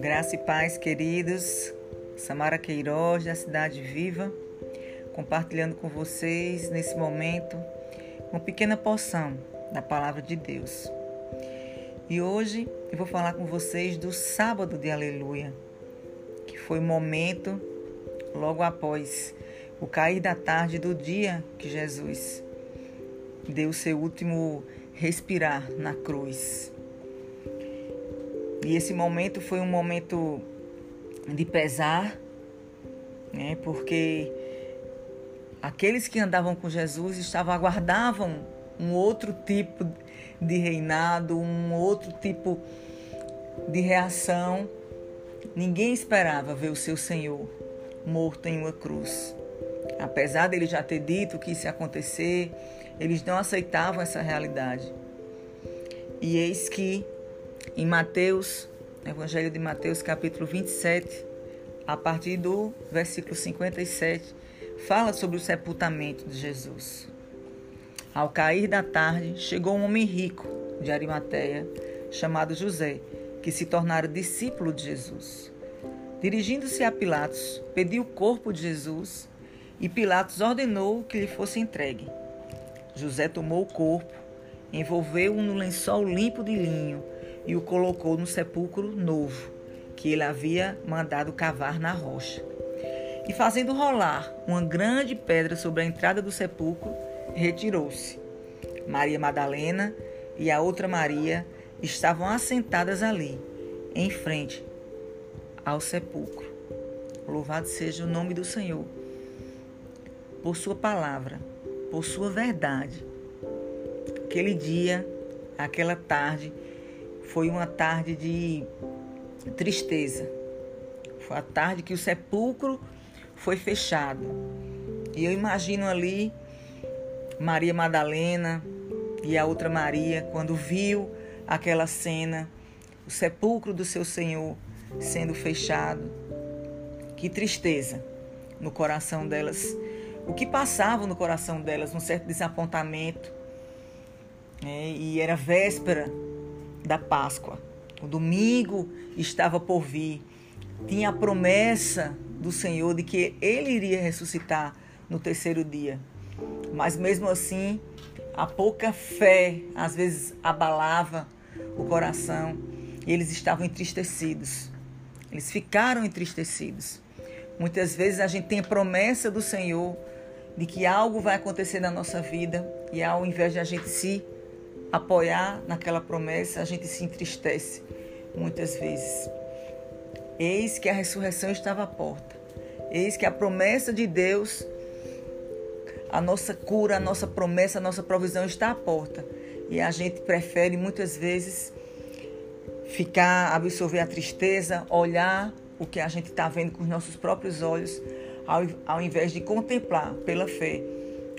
Graça e paz, queridos. Samara Queiroz, da Cidade Viva, compartilhando com vocês nesse momento uma pequena porção da palavra de Deus. E hoje eu vou falar com vocês do sábado de Aleluia, que foi o momento logo após o cair da tarde do dia que Jesus deu seu último respirar na cruz. E esse momento foi um momento de pesar, né? Porque aqueles que andavam com Jesus estavam aguardavam um outro tipo de reinado, um outro tipo de reação. Ninguém esperava ver o seu Senhor morto em uma cruz. Apesar dele já ter dito que isso ia acontecer, eles não aceitavam essa realidade. E eis que em Mateus, Evangelho de Mateus, capítulo 27, a partir do versículo 57, fala sobre o sepultamento de Jesus. Ao cair da tarde, chegou um homem rico de Arimateia, chamado José, que se tornara discípulo de Jesus. Dirigindo-se a Pilatos, pediu o corpo de Jesus e Pilatos ordenou que lhe fosse entregue. José tomou o corpo, envolveu-o no lençol limpo de linho e o colocou no sepulcro novo, que ele havia mandado cavar na rocha. E fazendo rolar uma grande pedra sobre a entrada do sepulcro, retirou-se. Maria Madalena e a outra Maria estavam assentadas ali, em frente ao sepulcro. Louvado seja o nome do Senhor, por Sua palavra, por Sua verdade. Aquele dia, aquela tarde, foi uma tarde de tristeza. Foi a tarde que o sepulcro foi fechado. E eu imagino ali Maria Madalena e a outra Maria, quando viu aquela cena, o sepulcro do seu Senhor sendo fechado. Que tristeza no coração delas. O que passava no coração delas, um certo desapontamento. É, e era véspera da Páscoa. O domingo estava por vir. Tinha a promessa do Senhor de que ele iria ressuscitar no terceiro dia. Mas mesmo assim, a pouca fé às vezes abalava o coração e eles estavam entristecidos. Eles ficaram entristecidos. Muitas vezes a gente tem a promessa do Senhor de que algo vai acontecer na nossa vida e ao invés de a gente se apoiar naquela promessa, a gente se entristece muitas vezes. Eis que a ressurreição estava à porta. Eis que a promessa de Deus, a nossa cura, a nossa promessa, a nossa provisão está à porta. E a gente prefere muitas vezes ficar, absorver a tristeza, olhar o que a gente está vendo com os nossos próprios olhos, ao, invés de contemplar pela fé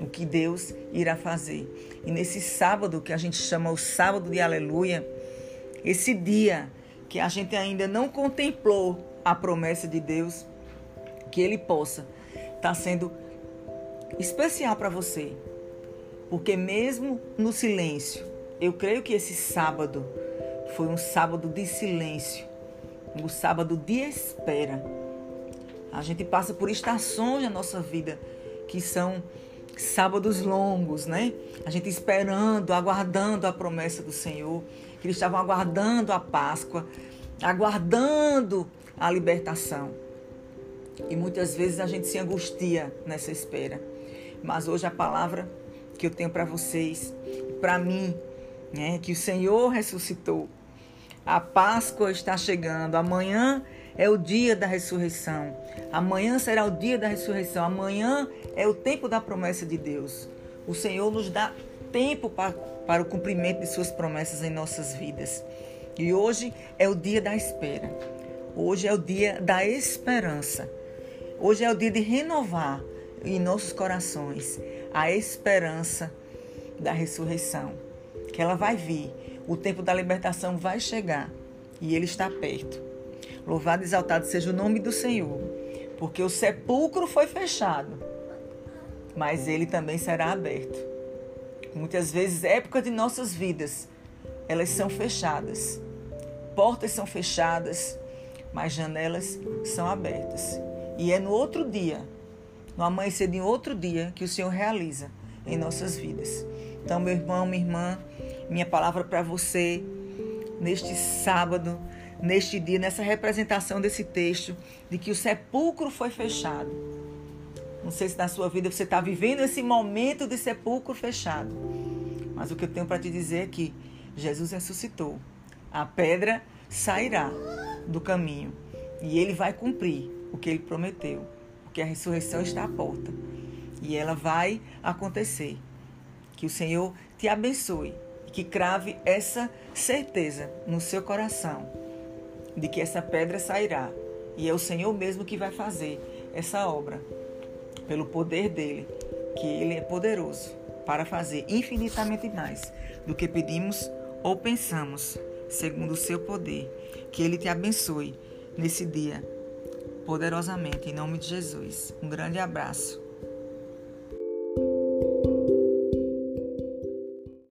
o que Deus irá fazer. E nesse sábado, que a gente chama o sábado de aleluia, esse dia que a gente ainda não contemplou a promessa de Deus, que Ele possa estar tá sendo especial para você. Porque mesmo no silêncio, eu creio que esse sábado foi um sábado de silêncio, um sábado de espera. A gente passa por estações na nossa vida que são sábados longos, né? A gente esperando, aguardando a promessa do Senhor, que eles estavam aguardando a Páscoa, aguardando a libertação. E muitas vezes a gente se angustia nessa espera. Mas hoje a palavra que eu tenho para vocês, para mim, né, que o Senhor ressuscitou. A Páscoa está chegando. Amanhã é o dia da ressurreição. Amanhã será o dia da ressurreição. Amanhã é o tempo da promessa de Deus. O Senhor nos dá tempo para, para o cumprimento de Suas promessas em nossas vidas. E hoje é o dia da espera. Hoje é o dia da esperança. Hoje é o dia de renovar em nossos corações a esperança da ressurreição. Que ela vai vir. O tempo da libertação vai chegar. E ele está perto. Louvado e exaltado seja o nome do Senhor, porque o sepulcro foi fechado, mas ele também será aberto. Muitas vezes, época de nossas vidas, elas são fechadas. Portas são fechadas, mas janelas são abertas. E é no outro dia, no amanhecer de outro dia, que o Senhor realiza em nossas vidas. Então, meu irmão, minha irmã, minha palavra para você neste sábado, neste dia, nessa representação desse texto, de que o sepulcro foi fechado. Não sei se na sua vida você está vivendo esse momento de sepulcro fechado. Mas o que eu tenho para te dizer é que Jesus ressuscitou. A pedra sairá do caminho e ele vai cumprir o que ele prometeu, porque a ressurreição está à porta e ela vai acontecer. Que o Senhor te abençoe, que crave essa certeza no seu coração de que essa pedra sairá e é o Senhor mesmo que vai fazer essa obra pelo poder dele, que ele é poderoso para fazer infinitamente mais do que pedimos ou pensamos, segundo o seu poder. Que ele te abençoe nesse dia poderosamente, em nome de Jesus. Um grande abraço.